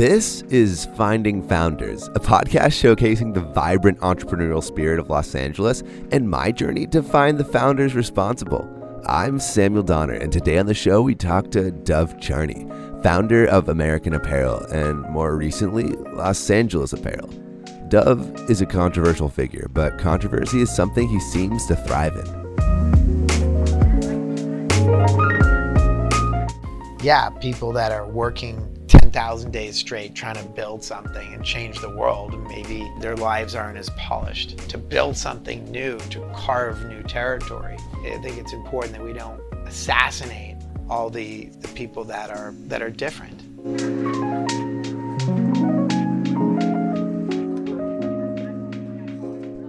This is Finding Founders, a podcast showcasing the vibrant entrepreneurial spirit of Los Angeles and my journey to find the founders responsible. I'm Samuel Donner, and today on the show we talk to Dov Charney, founder of American Apparel and more recently, Los Angeles Apparel. Dov is a controversial figure, but controversy is something he seems to thrive in. Yeah, people that are working 10,000 days straight trying to build something and change the world, maybe their lives aren't as polished. To build something new, to carve new territory, I think it's important that we don't assassinate all the, the people that are, that are different.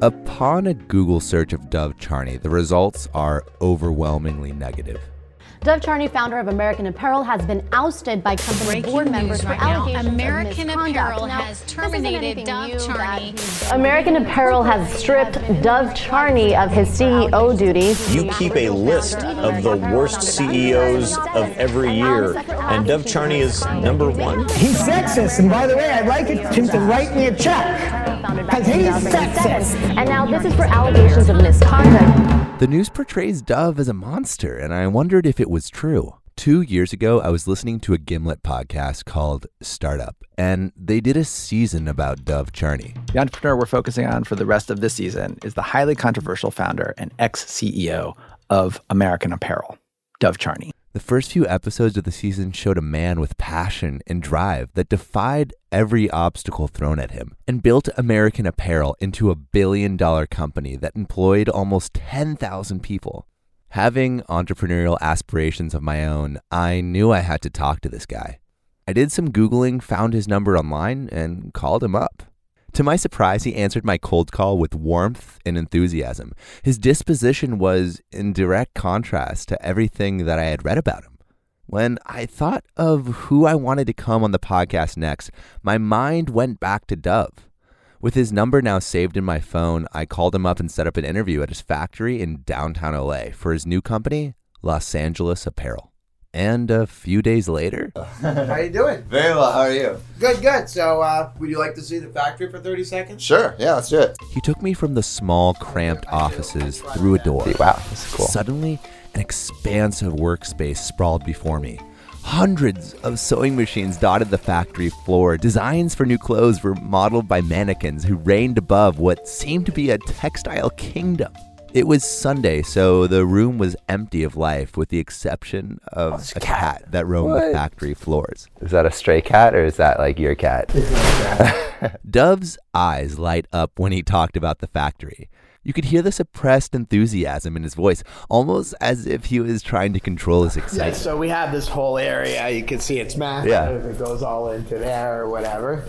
Upon a Google search of Dov Charney, the results are overwhelmingly negative. Dov Charney, founder of American Apparel, has been ousted by company Breaking board members right for now. allegations American of misconduct. Apparel Now, has terminated anything Dov new Charney. American Apparel has stripped Dov Charney of his CEO duties. You keep a list of the worst CEOs of every year, and Dov Charney is number one. He's sexist, and by the way, I'd like him to write me a check. Founded back Because in he's 2007. sexist. And now this is for allegations of misconduct. The news portrays Dov as a monster, and I wondered if it was true. Two years ago, I was listening to a Gimlet podcast called Startup, and they did a season about Dov Charney. The entrepreneur we're focusing on for the rest of this season is the highly controversial founder and ex CEO of American Apparel, Dov Charney. The first few episodes of the season showed a man with passion and drive that defied every obstacle thrown at him and built American Apparel into a billion dollar company that employed almost 10,000 people. Having entrepreneurial aspirations of my own, I knew I had to talk to this guy. I did some Googling, found his number online, and called him up. To my surprise, he answered my cold call with warmth and enthusiasm. His disposition was in direct contrast to everything that I had read about him. When I thought of who I wanted to come on the podcast next, my mind went back to Dov. With his number now saved in my phone, I called him up and set up an interview at his factory in downtown LA for his new company, Los Angeles Apparel. And a few days later, How are you doing? Very well. How are you? Good, good. So, uh, would you like to see the factory for 30 seconds? Sure. Yeah, let's do it. he took me from the small, cramped offices through a door. Wow, this is cool. Suddenly, an expansive workspace sprawled before me. Hundreds of sewing machines dotted the factory floor. Designs for new clothes were modeled by mannequins who reigned above what seemed to be a textile kingdom. It was Sunday, so the room was empty of life with the exception of oh, a cat, that roamed the factory floors. Is that a stray cat or is that like your cat? Dov's eyes light up when he talked about the factory. You could hear the suppressed enthusiasm in his voice, almost as if he was trying to control his excitement. Yeah, excitement. so we have this whole area. You can see it's massive. Yeah. It goes all into there or whatever.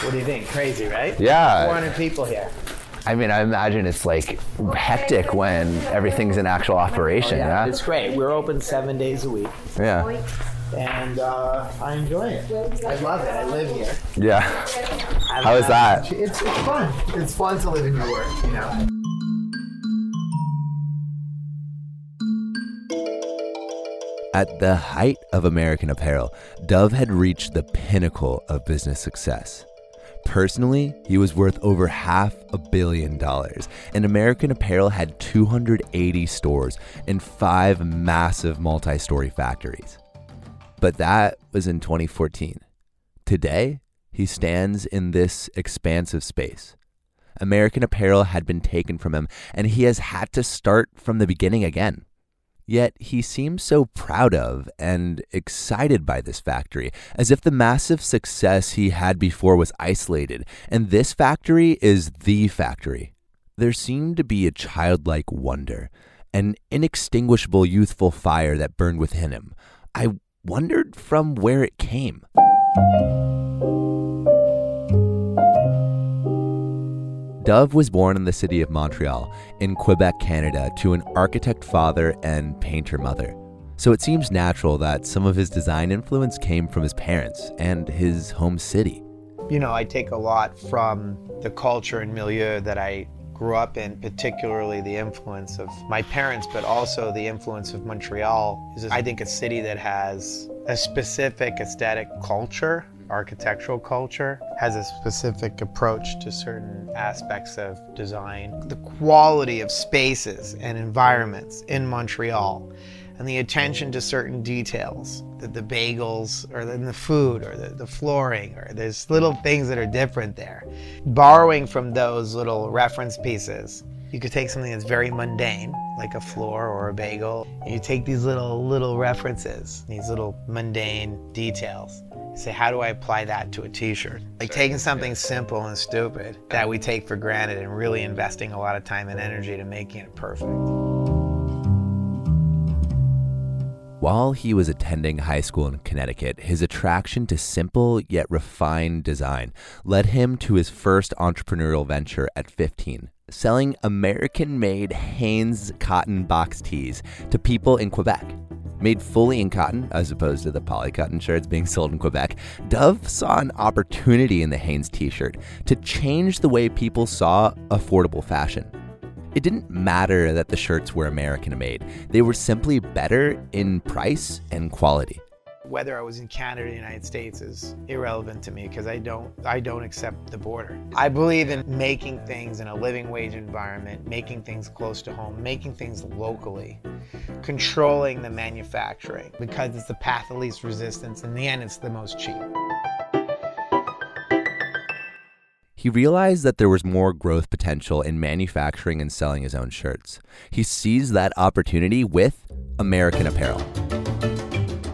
What do you think? Crazy, right? Yeah. 400 people here. I mean, I imagine it's like hectic when everything's in actual operation, yeah? It's great. We're open seven days a week, Yeah. and uh, I enjoy it. I love it. I live here. Yeah. I How is that? It's, it's fun. It's fun to live in your work, you know. At the height of American Apparel, Dov had reached the pinnacle of business success. Personally, he was worth over half a billion dollars, and American Apparel had 280 stores and five massive multi story factories. But that was in 2014. Today, he stands in this expansive space. American Apparel had been taken from him, and he has had to start from the beginning again. Yet he seems so proud of and excited by this factory, as if the massive success he had before was isolated, and this factory is the factory. There seemed to be a childlike wonder, an inextinguishable youthful fire that burned within him. I wondered from where it came. Dov was born in the city of Montreal, in Quebec, Canada, to an architect father and painter mother. So it seems natural that some of his design influence came from his parents and his home city. You know, I take a lot from the culture and milieu that I grew up in, particularly the influence of my parents, but also the influence of Montreal. I think a city that has a specific aesthetic culture architectural culture has a specific approach to certain aspects of design. The quality of spaces and environments in Montreal and the attention to certain details the, the bagels or in the food or the, the flooring or there's little things that are different there borrowing from those little reference pieces you could take something that's very mundane like a floor or a bagel and you take these little little references these little mundane details say how do i apply that to a t-shirt? Like taking something simple and stupid that we take for granted and really investing a lot of time and energy to making it perfect. While he was attending high school in Connecticut, his attraction to simple yet refined design led him to his first entrepreneurial venture at 15, selling American made Hanes cotton box tees to people in Quebec. Made fully in cotton, as opposed to the poly cotton shirts being sold in Quebec, Dov saw an opportunity in the Hanes t shirt to change the way people saw affordable fashion. It didn't matter that the shirts were American made, they were simply better in price and quality. Whether I was in Canada or the United States is irrelevant to me because I don't I don't accept the border. I believe in making things in a living wage environment, making things close to home, making things locally, controlling the manufacturing because it's the path of least resistance. In the end, it's the most cheap. He realized that there was more growth potential in manufacturing and selling his own shirts. He seized that opportunity with American Apparel.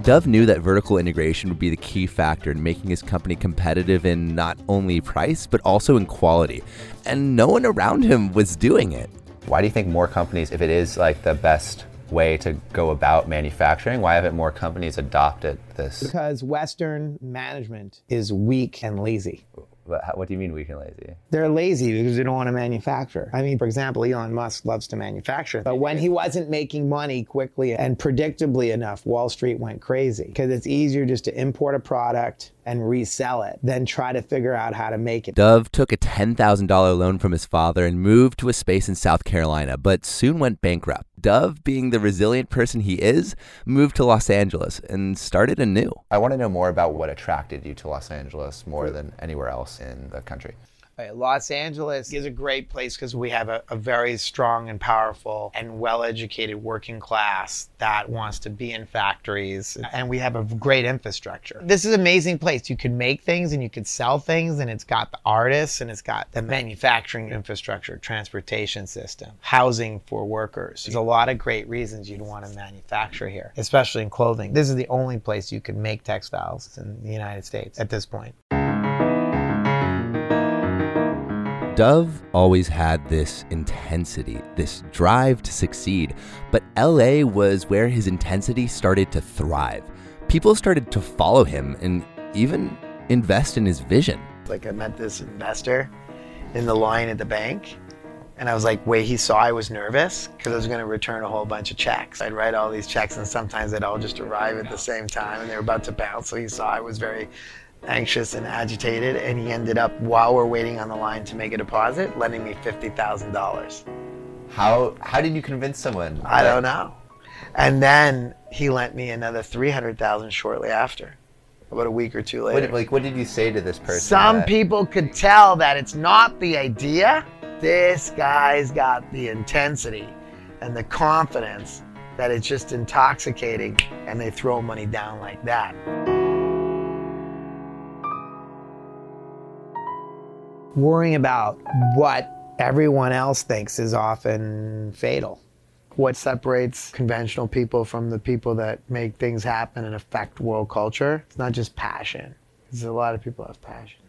Dov knew that vertical integration would be the key factor in making his company competitive in not only price, but also in quality. And no one around him was doing it. Why do you think more companies, if it is like the best way to go about manufacturing, why haven't more companies adopted this? Because Western management is weak and lazy. What, how, what do you mean weak and lazy? They're lazy because they don't want to manufacture. I mean, for example, Elon Musk loves to manufacture, but when he wasn't making money quickly and predictably enough, Wall Street went crazy because it's easier just to import a product and resell it than try to figure out how to make it. Dov took a $10,000 loan from his father and moved to a space in South Carolina, but soon went bankrupt. Dov, being the resilient person he is, moved to Los Angeles and started anew. I want to know more about what attracted you to Los Angeles more than anywhere else in the country. Los Angeles is a great place because we have a, a, very strong and powerful and well educated working class that wants to be in factories, and we have a great infrastructure. This is an amazing place. You can make things and you can sell things, and it's got the artists and it's got the manufacturing infrastructure, transportation system, housing for workers. There's a lot of great reasons you'd want to manufacture here, especially in clothing. This is the only place you can make textiles in the United States at this point. Dov always had this intensity, this drive to succeed, but LA was where his intensity started to thrive. People started to follow him and even invest in his vision. Like I met this investor in the line at the bank, and I was like, way he saw I was nervous because I was going to return a whole bunch of checks. I'd write all these checks, and sometimes they'd all just arrive at the same time, and they were about to bounce. So he saw I was very anxious and agitated, and he ended up, while we're waiting on the line to make a deposit, lending me $50,000. How, how did you convince someone? I don't know. And then he lent me another 300000 shortly after, about a week or two later. What, like, what did you say to this person? Some that- people could tell that it's not the idea. This guy's got the intensity and the confidence that it's just intoxicating, and they throw money down like that. Worrying about what everyone else thinks is often fatal. What separates conventional people from the people that make things happen and affect world culture? It's not just passion. A lot of people have passion.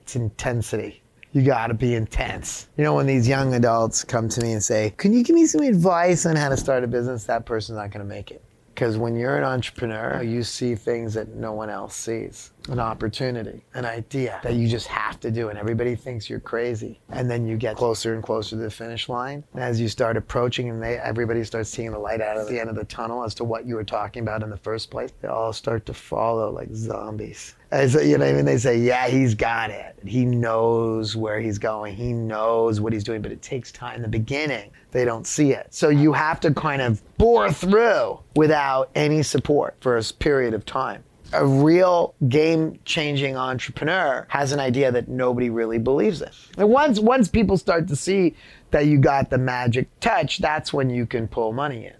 It's intensity. You gotta be intense. You know, when these young adults come to me and say, Can you give me some advice on how to start a business? That person's not gonna make it. Because when you're an entrepreneur, you see things that no one else sees an opportunity, an idea that you just have to do, and everybody thinks you're crazy. And then you get closer and closer to the finish line. And as you start approaching, and they, everybody starts seeing the light out of the end of the tunnel as to what you were talking about in the first place, they all start to follow like zombies. As, you know mean? They say, yeah, he's got it. He knows where he's going. He knows what he's doing, but it takes time in the beginning. They don't see it. So you have to kind of bore through without any support for a period of time. A real game changing entrepreneur has an idea that nobody really believes in. And once, once people start to see that you got the magic touch, that's when you can pull money in.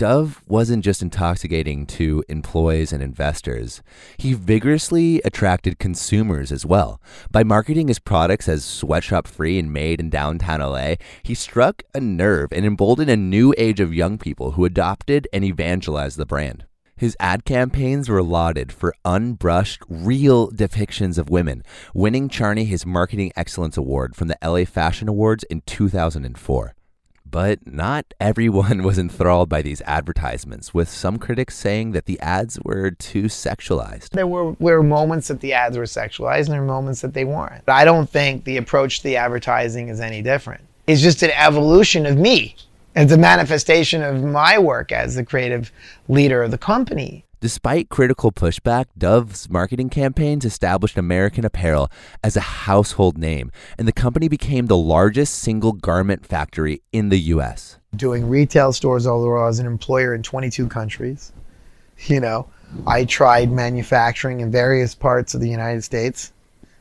Dov wasn't just intoxicating to employees and investors. He vigorously attracted consumers as well. By marketing his products as sweatshop free and made in downtown LA, he struck a nerve and emboldened a new age of young people who adopted and evangelized the brand. His ad campaigns were lauded for unbrushed, real depictions of women, winning Charney his Marketing Excellence Award from the LA Fashion Awards in 2004. But not everyone was enthralled by these advertisements, with some critics saying that the ads were too sexualized. There were, were moments that the ads were sexualized and there were moments that they weren't. I don't think the approach to the advertising is any different. It's just an evolution of me. It's a manifestation of my work as the creative leader of the company. Despite critical pushback, Dov's marketing campaigns established American Apparel as a household name, and the company became the largest single garment factory in the U.S. Doing retail stores all over, I was an employer in 22 countries. You know, I tried manufacturing in various parts of the United States,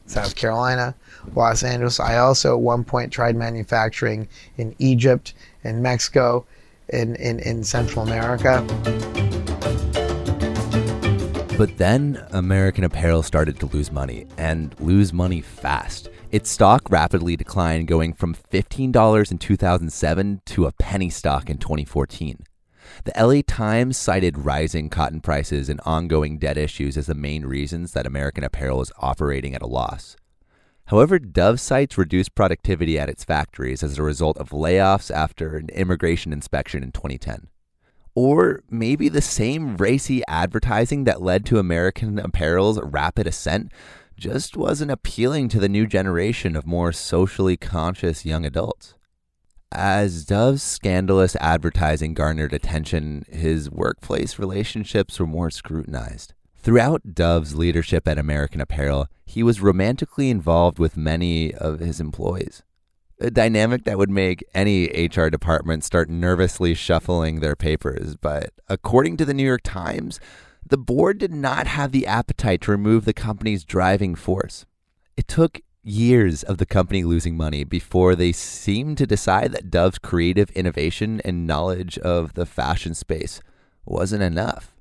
South Carolina, Los Angeles. I also at one point tried manufacturing in Egypt and Mexico and in, in Central America. But then American Apparel started to lose money and lose money fast. Its stock rapidly declined, going from $15 in 2007 to a penny stock in 2014. The LA Times cited rising cotton prices and ongoing debt issues as the main reasons that American Apparel is operating at a loss. However, Dov cites reduced productivity at its factories as a result of layoffs after an immigration inspection in 2010. Or maybe the same racy advertising that led to American Apparel's rapid ascent just wasn't appealing to the new generation of more socially conscious young adults. As Dov's scandalous advertising garnered attention, his workplace relationships were more scrutinized. Throughout Dov's leadership at American Apparel, he was romantically involved with many of his employees a dynamic that would make any HR department start nervously shuffling their papers. But according to the New York Times, the board did not have the appetite to remove the company's driving force. It took years of the company losing money before they seemed to decide that Dov's creative innovation and knowledge of the fashion space wasn't enough.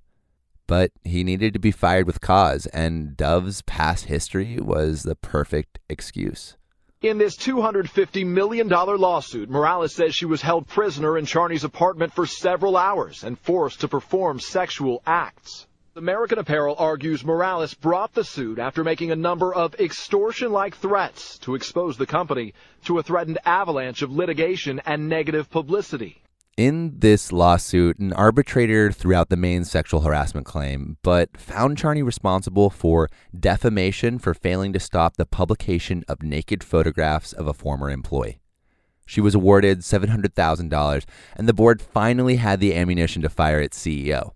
But he needed to be fired with cause, and Dov's past history was the perfect excuse. In this $250 million lawsuit, Morales says she was held prisoner in Charney's apartment for several hours and forced to perform sexual acts. American Apparel argues Morales brought the suit after making a number of extortion-like threats to expose the company to a threatened avalanche of litigation and negative publicity in this lawsuit, an arbitrator threw out the main sexual harassment claim, but found Charney responsible for defamation for failing to stop the publication of naked photographs of a former employee. She was awarded $700,000, and the board finally had the ammunition to fire its CEO.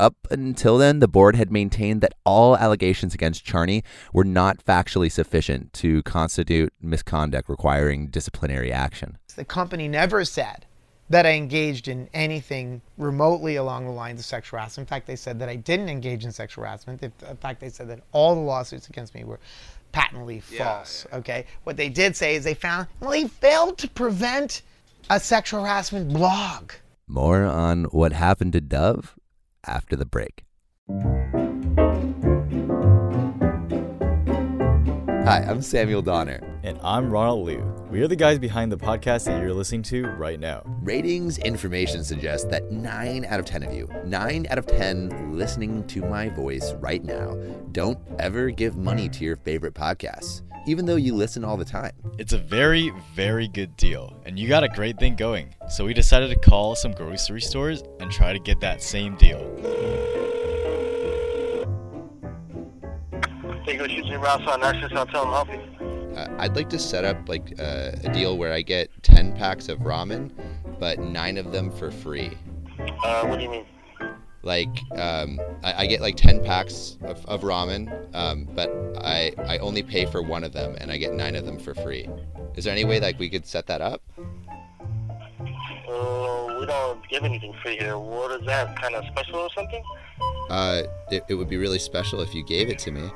Up until then, the board had maintained that all allegations against Charney were not factually sufficient to constitute misconduct requiring disciplinary action. The company never said that I engaged in anything remotely along the lines of sexual harassment. In fact, they said that I didn't engage in sexual harassment. In fact, they said that all the lawsuits against me were patently false. Yeah, yeah. Okay. What they did say is they found, well, he failed to prevent a sexual harassment blog. More on what happened to Dov after the break. Hi, I'm Samuel Donner. And I'm Ronald Liu. We are the guys behind the podcast that you're listening to right now. Ratings information suggests that 9 out of 10 of you, 9 out of 10 listening to my voice right now, don't ever give money to your favorite podcasts, even though you listen all the time. It's a very, very good deal, and you got a great thing going. So we decided to call some grocery stores and try to get that same deal. Take a shooting routes on Narcissus. I'll tell them help you. Uh, I'd like to set up like uh, a deal where I get 10 packs of ramen, but nine of them for free. Uh, what do you mean? Like, um, I, I, get like 10 packs of, of ramen, um, but I, I only pay for one of them and I get nine of them for free. Is there any way like we could set that up? Uh, we don't give anything free here. What is that? Kind of special or something? Uh, it, it would be really special if you gave it to me.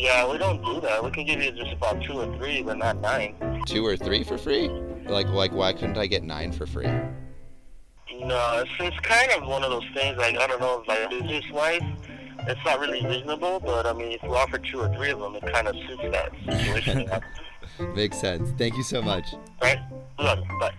Yeah, we don't do that. We can give you just about two or three, but not nine. Two or three for free? Like, like, why couldn't I get nine for free? No, it's, it's kind of one of those things, like, I don't know, like, business-wise, it's not really reasonable, but, I mean, if you offer two or three of them, it kind of suits that situation. Makes sense. Thank you so much. right? Love you. Bye.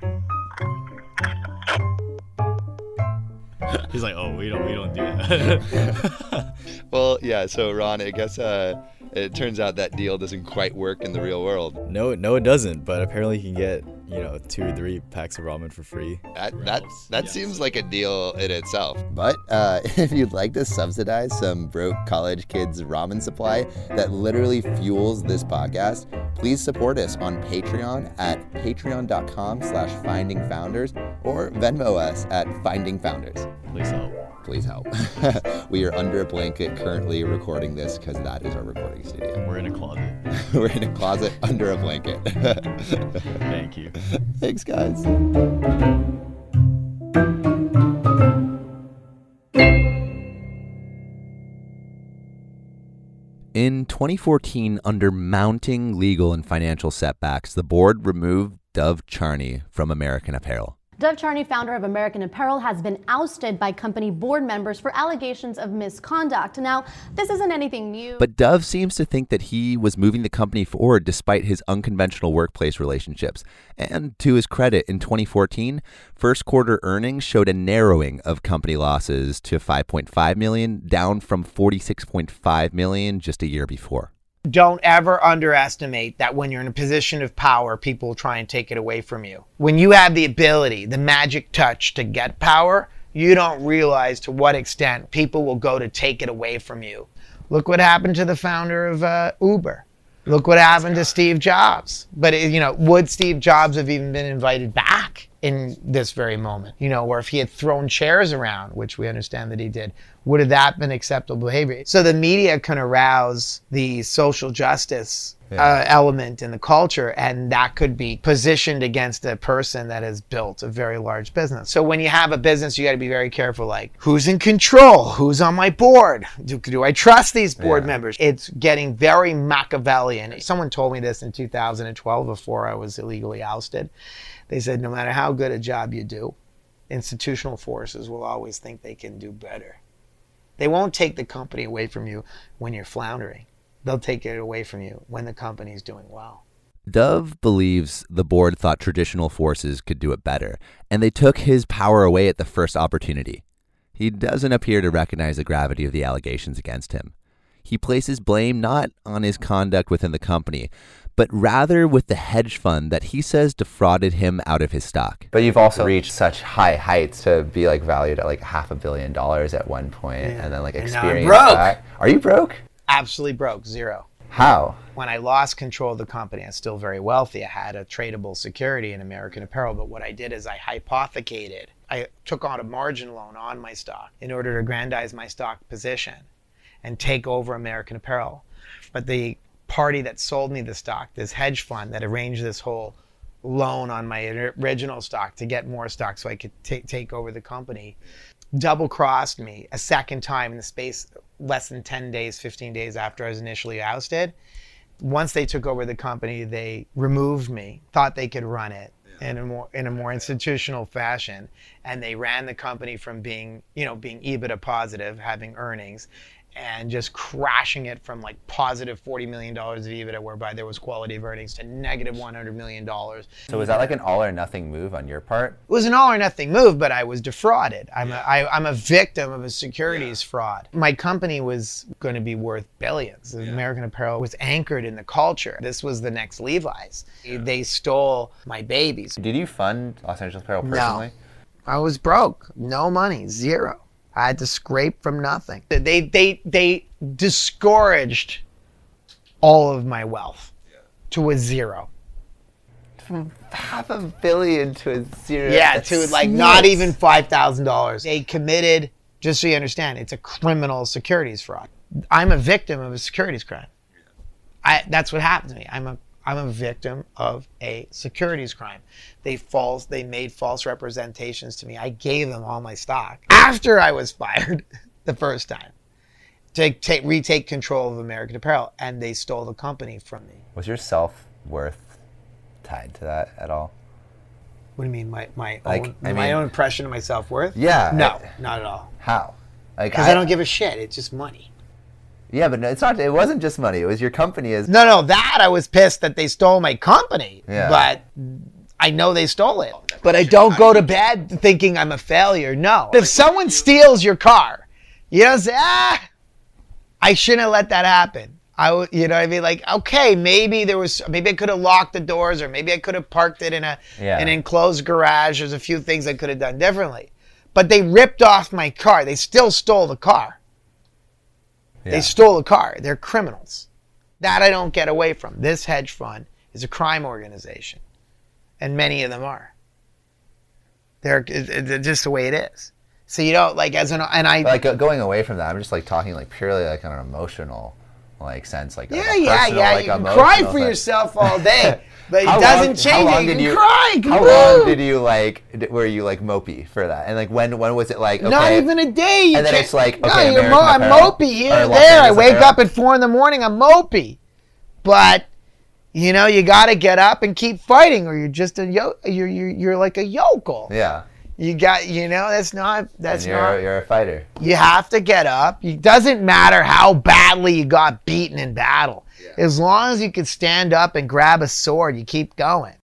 He's like, oh, we don't, we don't do that. Well, yeah. So, Ron, I guess uh, it turns out that deal doesn't quite work in the real world. no, no, it doesn't. But apparently, you can get you know two or three packs of ramen for free. That that that seems like a deal in itself. But uh, if you'd like to subsidize some broke college kids' ramen supply that literally fuels this podcast, please support us on Patreon at patreon.com/slash finding founders or Venmo us at finding founders. Please help. Please help. we are under a blanket currently recording this because that is our recording studio. We're in a closet. We're in a closet under a blanket. Thank you. Thanks, guys. In 2014, under mounting legal and financial setbacks, the board removed Dov Charney from American Apparel. Dov Charney, founder of American Apparel, has been ousted by company board members for allegations of misconduct. Now, this isn't anything new. But Dove seems to think that he was moving the company forward despite his unconventional workplace relationships. And to his credit, in 2014, first quarter earnings showed a narrowing of company losses to 5.5 million, down from 46.5 million just a year before. Don't ever underestimate that when you're in a position of power, people will try and take it away from you. When you have the ability, the magic touch to get power, you don't realize to what extent people will go to take it away from you. Look what happened to the founder of uh, Uber. Look what happened to Steve Jobs. But, you know, would Steve Jobs have even been invited back in this very moment? You know, or if he had thrown chairs around, which we understand that he did, would have that been acceptable behavior? So the media can arouse the social justice uh, element in the culture, and that could be positioned against a person that has built a very large business. So when you have a business, you got to be very careful. Like, who's in control? Who's on my board? Do, do I trust these board members? It's getting very Machiavellian. Someone told me this in 2012 before I was illegally ousted. They said, no matter how good a job you do, institutional forces will always think they can do better. They won't take the company away from you when you're floundering. They'll take it away from you when the company's doing well. Dov believes the board thought traditional forces could do it better, and they took his power away at the first opportunity. He doesn't appear to recognize the gravity of the allegations against him. He places blame not on his conduct within the company, but rather with the hedge fund that he says defrauded him out of his stock. But you've also reached such high heights to be like valued at like half a billion dollars at one point, and then like And now I'm experience broke. that. Are you broke? Absolutely broke, zero. How? When I lost control of the company, I was still very wealthy. I had a tradable security in American Apparel, but what I did is I hypothecated. I took on a margin loan on my stock in order to aggrandize my stock position and take over American Apparel. But the party that sold me the stock, this hedge fund that arranged this whole loan on my original stock to get more stock so I could ta- take over the company, double crossed me a second time in the space less than 10 days, 15 days after I was initially ousted. Once they took over the company, they removed me, thought they could run it in a more in a more institutional fashion, and they ran the company from being, you know, being EBITDA positive, having earnings, and just crashing it from like positive $40 million of EBITDA, whereby there was quality of earnings, to negative $100 million. So was that like an all or nothing move on your part? It was an all or nothing move, but I was defrauded. I'm, a, I, I'm a victim of a securities fraud. My company was going to be worth billions. American Apparel was anchored in the culture. This was the next Levi's. They stole my babies. Did you fund Los Angeles Apparel personally? No. personally? I was broke. No money. Zero. I had to scrape from nothing. They, they, they discouraged all of my wealth to a zero. From half a billion to a zero. Yeah, That's to like not even five thousand dollars. They committed, just so you understand, it's a criminal securities fraud. I'm a victim of a securities crime. I that's what happened to me. I'm a I'm a victim of a securities crime. They false they made false representations to me. I gave them all my stock after I was fired the first time to take retake control of American Apparel and they stole the company from me. Was your self worth tied to that at all? What do you mean my my Like, own I my mean- own impression of my self worth? Yeah, No, I- not at all. How? Like Because I, don't give a shit. It's just money. Yeah, but no, it's not. It wasn't just money. It was your company is. No, no, that I was pissed that they stole my company. Yeah. But I know they stole it. But I don't go to bed thinking I'm a failure. No. If someone steals your car, you don't say, ah, I shouldn't have let that happen. I, would- you know what I mean? Like, okay, maybe there was, maybe I could have locked the doors, or maybe I could have parked it in a Yeah. an enclosed garage. There's a few things I could have done differently. But they ripped off my car. They still stole the car. Yeah. They stole a car. They're criminals. That I don't get away from. This hedge fund is a crime organization, and many of them are. They're it- it- just the way it is. So you don't like as an and I like uh, going away from that. I'm just like talking like purely like on an emotional like sense. Like yeah yeah yeah. like, you can cry for thing. yourself all day, but it How doesn't long- change how it. long You did you- cry. How woo! long did you like? Were you like mopey for that? And like when when was it like? Okay, Not even a day. You and then it's like no, okay, you're American mo- I'm mopey here and there. I wake up at four in the morning. I'm mopey, but you know you got to get up and keep fighting, or you're just a yo. You're you're, you're like a yokel. Yeah, You got you know that's not that's and you're not. you're a fighter. You have to get up. It doesn't matter how badly you got beaten in battle. As long as you can stand up and grab a sword, you keep going.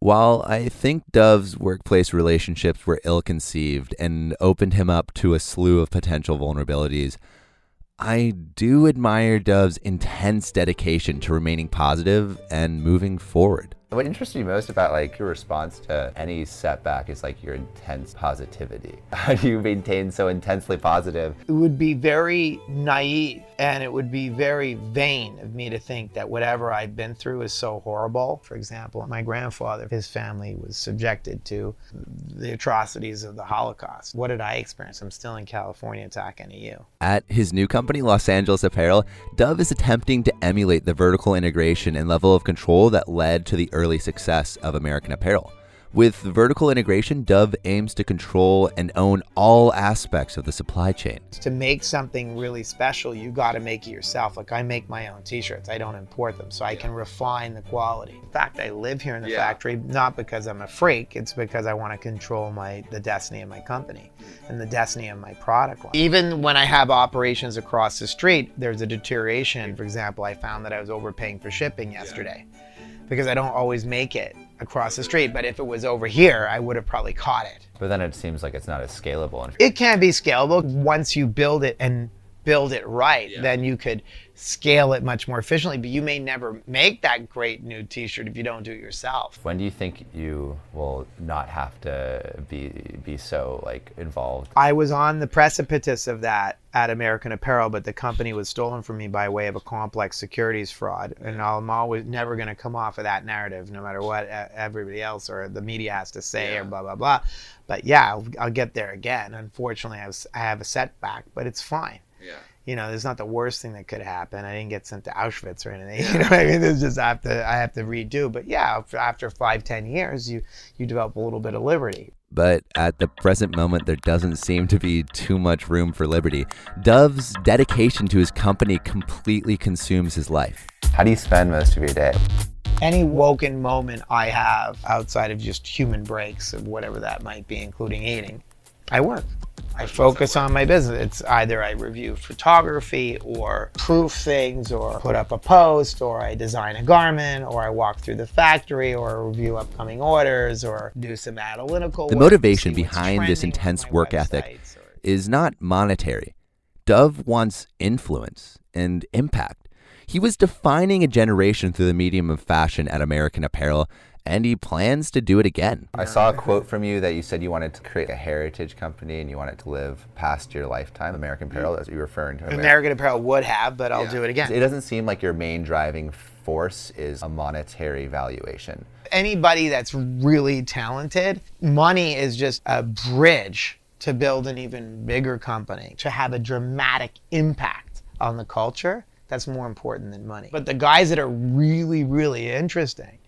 While I think Dov's workplace relationships were ill conceived and opened him up to a slew of potential vulnerabilities, I do admire Dov's intense dedication to remaining positive and moving forward. What interests me most about like your response to any setback is like your intense positivity. How do you maintain so intensely positive? It would be very naive and it would be very vain of me to think that whatever I've been through is so horrible. For example, my grandfather, his family was subjected to the atrocities of the Holocaust. What did I experience? I'm still in California talking to you. At his new company, Los Angeles Apparel, Dov is attempting to emulate the vertical integration and level of control that led to the early success of American Apparel. With vertical integration, Dov aims to control and own all aspects of the supply chain. To make something really special, you got to make it yourself. Like I make my own t-shirts. I don't import them, so I can refine the quality. In fact, I live here in the factory not because I'm a freak, it's because I want to control my the destiny of my company and the destiny of my product line. Even when I have operations across the street, there's a deterioration. For example, I found that I was overpaying for shipping yesterday because I don't always make it across the street, but if it was over here, I would have probably caught it. But then it seems like it's not as scalable. It can be scalable once you build it and build it right. Then you could scale it much more efficiently. But you may never make that great new T-shirt if you don't do it yourself. when do you think you will not have to be be so like involved? I was on the precipice of that at American Apparel, but the company was stolen from me by way of a complex securities fraud, and I'm always never going to come off of that narrative, no matter what everybody else or the media has to say or blah blah blah. But yeah, I'll, I'll get there again. Unfortunately, I, was, I have a setback, but it's fine. Yeah. You know, it's not the worst thing that could happen. I didn't get sent to Auschwitz or anything. You know what I mean? There's just I have to I have to redo. But yeah, after- after five ten years, you you develop a little bit of liberty. But at the present moment, there doesn't seem to be too much room for liberty. Dov's dedication to his company completely consumes his life. How do you spend most of your day? any woken moment I have outside of just human breaks of whatever that might be, including eating, I work. I focus on my business. It's either I review photography or proof things or put up a post or I design a garment or I walk through the factory or review upcoming orders or do some analytical The motivation behind this intense work ethic or- is not monetary. Dov wants influence and impact. He was defining a generation through the medium of fashion at American Apparel, and he plans to do it again. I saw a quote from you that you said you wanted to create a heritage company and you wanted to live past your lifetime. American Apparel, as you're referring to. Ameri- American Apparel would have, but I'll do it again. It doesn't seem like your main driving force is a monetary valuation. anybody that's really talented, money is just a bridge to build an even bigger company, to have a dramatic impact on the culture. That's more important than money. But the guys that are really, really interesting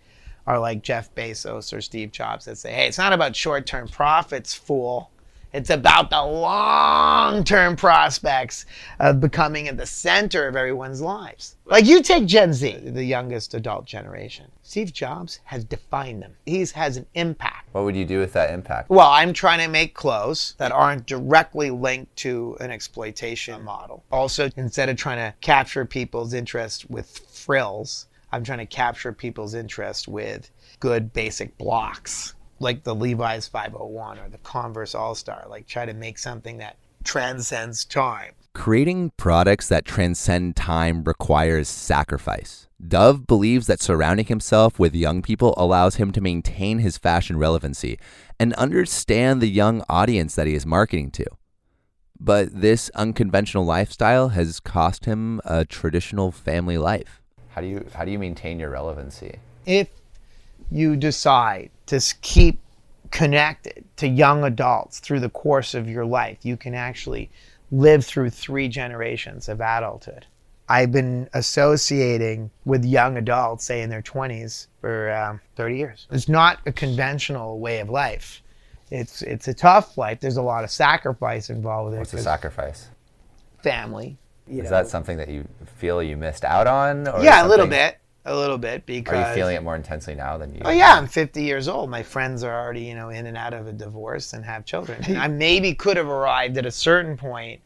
are like Jeff Bezos or Steve Jobs that say, hey, it's not about short term profits, fool. It's about the long term prospects of becoming at the center of everyone's lives. Like you take Gen Z, the youngest adult generation. Steve Jobs has defined them, he has an impact. What would you do with that impact? Well, I'm trying to make clothes that aren't directly linked to an exploitation model. Also, instead of trying to capture people's interest with frills, I'm trying to capture people's interest with good basic blocks like the Levi's 501 or the Converse All Star, like try to make something that transcends time. Creating products that transcend time requires sacrifice. Dov believes that surrounding himself with young people allows him to maintain his fashion relevancy and understand the young audience that he is marketing to. But this unconventional lifestyle has cost him a traditional family life. How do you how do you maintain your relevancy? If you decide to keep connected to young adults through the course of your life, you can actually live through three generations of adulthood. I've been associating with young adults, say in their 20s, for um, 30 years. It's not a conventional way of life. It's it's a tough life. There's a lot of sacrifice involved with it. What's the sacrifice? Family. Is know. that something that you feel you missed out on? yeah, a little bit a little bit because are you feeling it more intensely now than you oh yeah i'm 50 years old my friends are already you know in and out of a divorce and have children i maybe could have arrived at a certain point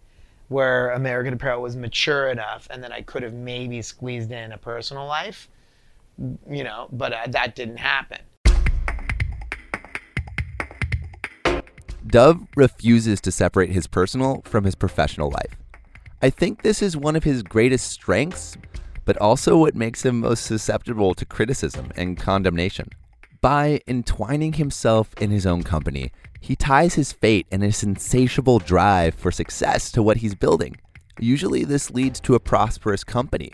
where american apparel was mature enough and then i could have maybe squeezed in a personal life you know but uh, that didn't happen dove refuses to separate his personal from his professional life i think this is one of his greatest strengths but also what makes him most susceptible to criticism and condemnation. By entwining himself in his own company, he ties his fate and his insatiable drive for success to what he's building. Usually, this leads to a prosperous company.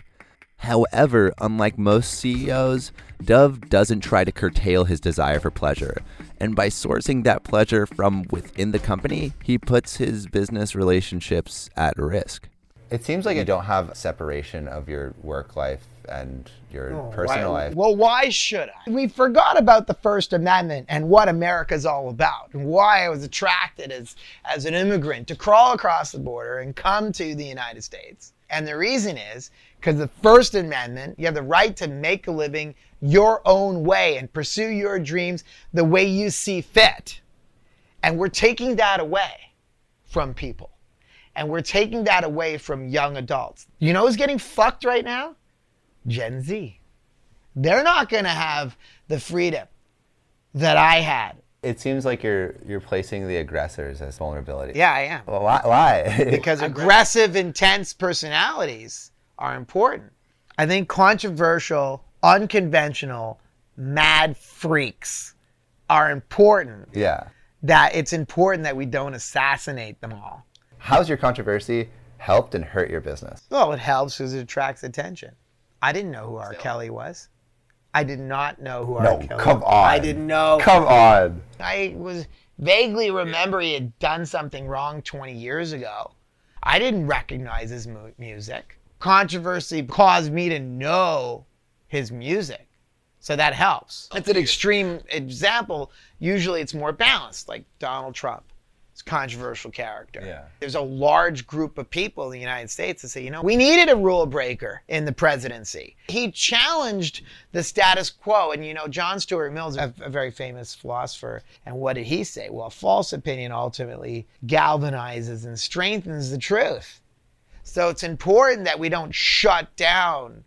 However, unlike most CEOs, Dov doesn't try to curtail his desire for pleasure. And by sourcing that pleasure from within the company, he puts his business relationships at risk. It seems like you mm. don't have separation of your work life and your oh, personal why, life. Well, why should I? We forgot about the First Amendment and what America's all about, and why I was attracted as, as an immigrant to crawl across the border and come to the United States. And the reason is because the First Amendment, you have the right to make a living your own way and pursue your dreams the way you see fit. And we're taking that away from people. And we're taking that away from young adults. You know who's getting fucked right now? Gen Z. They're not going to have the freedom that I had. It seems like you're you're placing the aggressors as vulnerability. Yeah, I am. Well, why? why? because aggressive, intense personalities are important. I think controversial, unconventional, mad freaks are important. Yeah. That it's important that we don't assassinate them all. How's your controversy helped and hurt your business? Well, it helps because it attracts attention. I didn't know who R. Kelly was. I did not know who no, R. Kelly come on. I didn't know. Come on. I was vaguely remember he had done something wrong 20 years ago. I didn't recognize his mu- music. Controversy caused me to know his music. So that helps. It's an extreme example. Usually it's more balanced, like Donald Trump controversial character. Yeah. There's a large group of people in the United States that say, you know, we needed a rule breaker in the presidency. He challenged the status quo. And, you know, John Stuart Mill is a, a very famous philosopher. And what did he say? Well, false opinion ultimately galvanizes and strengthens the truth. So it's important that we don't shut down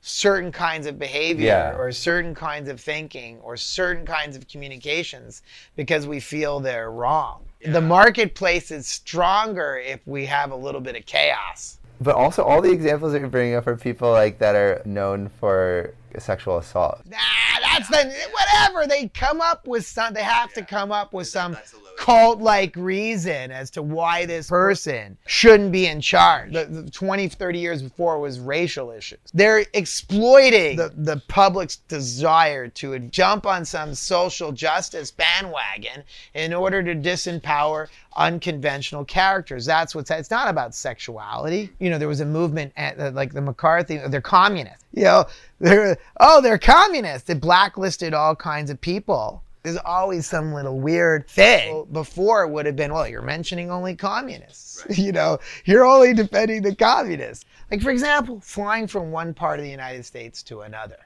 certain kinds of behavior yeah. or certain kinds of thinking or certain kinds of communications because we feel they're wrong. Yeah. The marketplace is stronger if we have a little bit of chaos. But also, all the examples that you're bringing up are people like that are known for sexual assault. Nah, that's the whatever they come up with some. They have yeah. to come up with some cult like reason as to why this person shouldn't be in charge. The, the 20, 30 years before was racial issues. They're exploiting the, the public's desire to jump on some social justice bandwagon in order to disempower unconventional characters. That's what's it's not about sexuality. You know, there was a movement at, uh, like the McCarthy, they're communists. You know, they're oh, they're communists. They blacklisted all kinds of people. There's always some little weird thing. Before it would have been, well, you're mentioning only communists. Right. You know, you're only defending the communists. Like for example, flying from one part of the United States to another.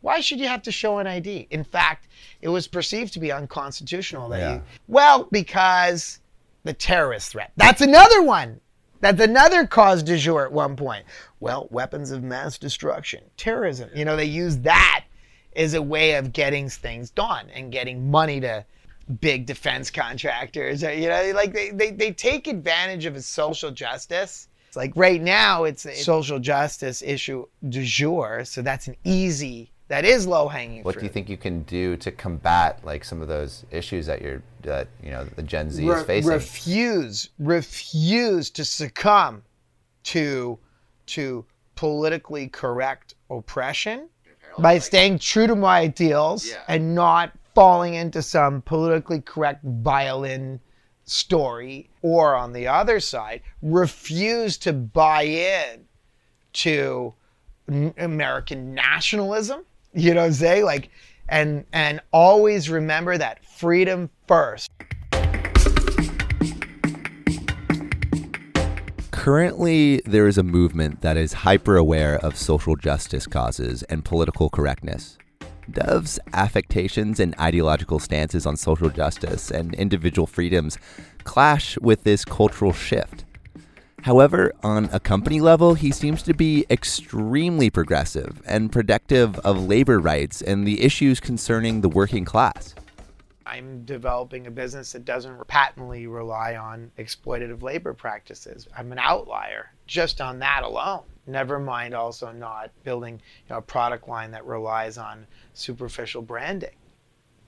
Why should you have to show an ID? In fact, it was perceived to be unconstitutional that yeah. you well, because the terrorist threat. That's another one. That's another cause du jour at one point. Well, weapons of mass destruction, terrorism. You know, they use that as a way of getting things done and getting money to big defense contractors. Uh, you know, like they, they, they take advantage of a social justice. It's like right now, it's a social justice issue du jour. So that's an easy that is low hanging fruit. What fruit. do you think you can do to combat like some of those issues that you're that you know the Gen Z Re- is facing? Refuse, refuse to succumb to to politically correct oppression by staying true to my ideals yeah. and not falling into some politically correct violin story or on the other side refuse to buy in to American nationalism you know what I'm saying? Like, and and always remember that freedom first. Currently, there is a movement that is hyper aware of social justice causes and political correctness. Dov's affectations and ideological stances on social justice and individual freedoms clash with this cultural shift. However, on a company level, he seems to be extremely progressive and protective of labor rights and the issues concerning the working class. I'm developing a business that doesn't patently rely on exploitative labor practices. I'm an outlier just on that alone. Never mind also not building you know, a product line that relies on superficial branding.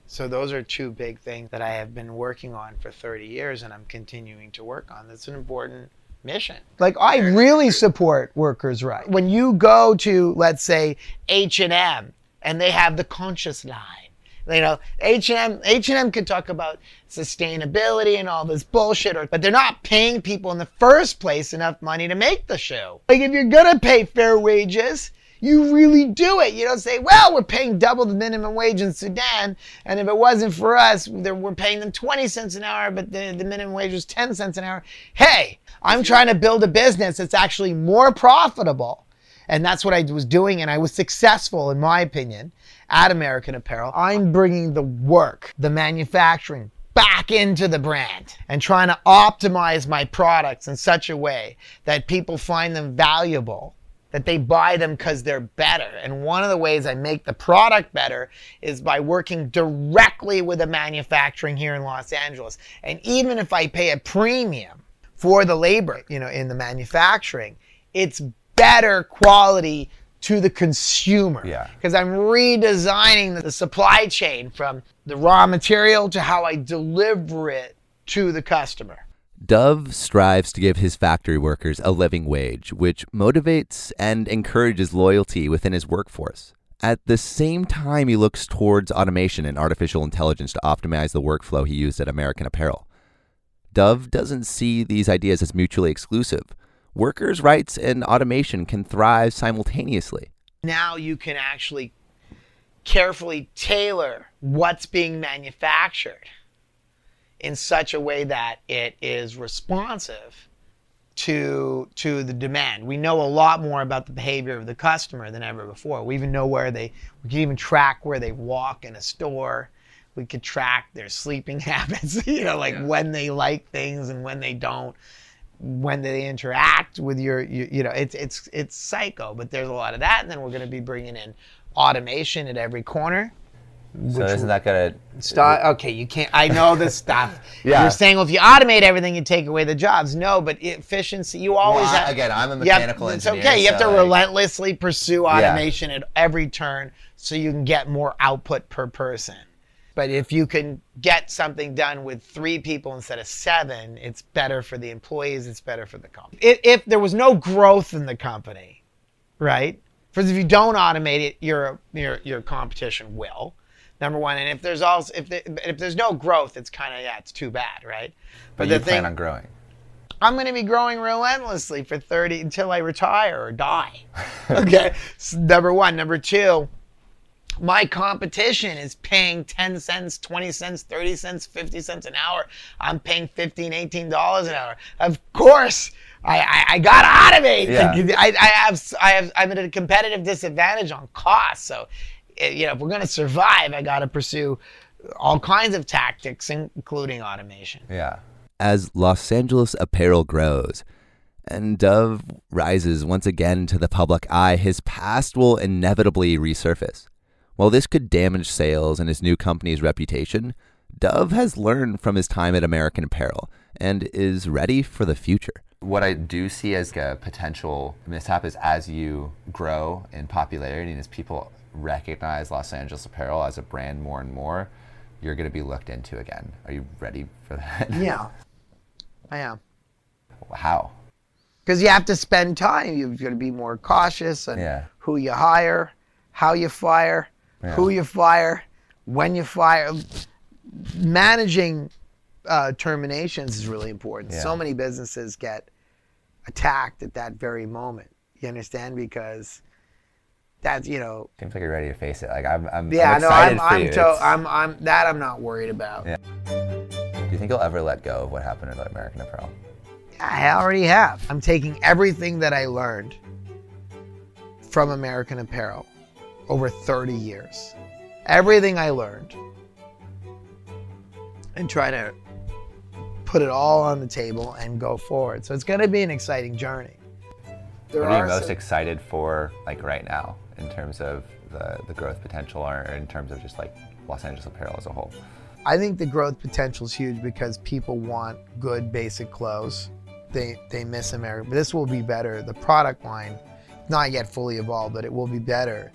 So those are two big things that I have been working on for 30 years and I'm continuing to work on. That's an important mission. Like I really support workers' rights. When you go to let's say H&M and they have the conscious line. You know, H&M H&M could talk about sustainability and all this bullshit or, but they're not paying people in the first place enough money to make the shoe. Like if you're going to pay fair wages, you really do it. You don't say, well, we're paying double the minimum wage in Sudan, and if it wasn't for us, we're paying them 20 cents an hour, but the, the minimum wage was 10 cents an hour. Hey, I'm trying to build a business that's actually more profitable. And that's what I was doing, and I was successful, in my opinion, at American Apparel. I'm bringing the work, the manufacturing, back into the brand and trying to optimize my products in such a way that people find them valuable that they buy them because they're better. And one of the ways I make the product better is by working directly with the manufacturing here in Los Angeles. And even if I pay a premium for the labor, you know, in the manufacturing, it's better quality to the consumer. Yeah. Because I'm redesigning the supply chain from the raw material to how I deliver it to the customer. Dov strives to give his factory workers a living wage, which motivates and encourages loyalty within his workforce. At the same time, he looks towards automation and artificial intelligence to optimize the workflow he used at American Apparel. Dov doesn't see these ideas as mutually exclusive. Workers' rights and automation can thrive simultaneously. Now you can actually carefully tailor what's being manufactured in such a way that it is responsive to to the demand. We know a lot more about the behavior of the customer than ever before. We even know where they we can even track where they walk in a store. We could track their sleeping habits, you know, like yeah. when they like things and when they don't, when they interact with your, you, you know, it's it's it's psycho, but there's a lot of that and then we're going to be bringing in automation at every corner so isn't that gonna stop? Okay, you can't. I know this stuff. yeah. You're saying, well, if you automate everything, you take away the jobs. No, but efficiency. You always well, have. Again, I'm a mechanical have, engineer. It's okay. You have to like, relentlessly pursue automation yeah. at every turn, so you can get more output per person. But if you can get something done with three people instead of seven, it's better for the employees, it's better for the company. If, if there was no growth in the company, right? Because if you don't automate it, your your your competition will. Number one, and if there's also if the, if there's no growth, it's kind of yeah, it's too bad, right? But, you plan on growing. I'm going to be growing relentlessly for 30 until I retire or die. okay. So number one. Number two, my competition is paying 10 cents, 20 cents, 30 cents, 50 cents an hour. I'm paying 15, 18 dollars an hour. Of course, I, I, I got to automate. Yeah. I, I have I have I'm at a competitive disadvantage on cost. So, Eh, you know, if we're going to survive, I got to pursue all kinds of tactics, including automation. Yeah. As Los Angeles apparel grows, and Dov rises once again to the public eye, his past will inevitably resurface. While this could damage sales and his new company's reputation, Dov has learned from his time at American Apparel and is ready for the future. What I do see as a potential mishap is as you grow in popularity and as people recognize Los Angeles Apparel as a brand more and more, you're going to be looked into again. Are you ready for that? Yeah, I am. How? Because you have to spend time. You're going to be more cautious and Yeah. who you hire, how you fire, Yeah. who you fire, when you fire. Managing uh, terminations is really important. Yeah. So many businesses get attacked at that very moment. You understand? Because that's you know. Seems like you're ready to face it. Like I'm, I'm, Yeah, I'm no, excited I'm, for I'm, you. to, I'm, I'm, that I'm not worried about. Yeah. Do you think you'll ever let go of what happened at American Apparel? I already have. I'm taking everything that I learned from American Apparel over 30 years. Everything I learned and try to put it all on the table and go forward. So it's going to be an exciting journey. There what are you most some- excited for, like right now, in terms of the, the growth potential, or in terms of just like Los Angeles Apparel as a whole? I think the growth potential is huge because people want good basic clothes. They they miss America. But this will be better. The product line, not yet fully evolved, but it will be better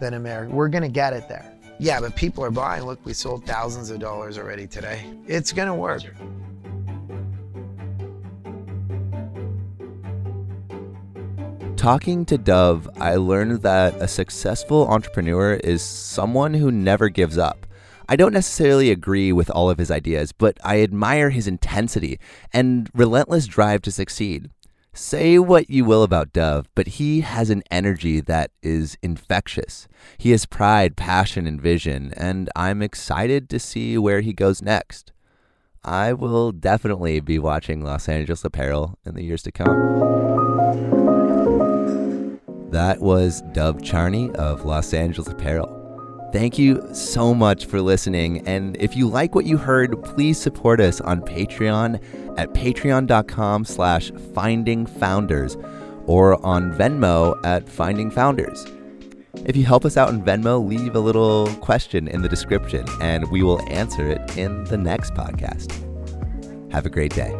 than America. We're gonna get it there. Yeah, but people are buying. Look, we sold thousands of dollars already today. It's gonna work. Talking to Dov, I learned that a successful entrepreneur is someone who never gives up. I don't necessarily agree with all of his ideas, but I admire his intensity and relentless drive to succeed. Say what you will about Dov, but he has an energy that is infectious. He has pride, passion, and vision, and I'm excited to see where he goes next. I will definitely be watching Los Angeles Apparel in the years to come. That was Dov Charney of Los Angeles Apparel. Thank you so much for listening. And if you like what you heard, please support us on Patreon at patreon.com slash finding founders or on Venmo at finding founders. If you help us out on Venmo, leave a little question in the description and we will answer it in the next podcast. Have a great day.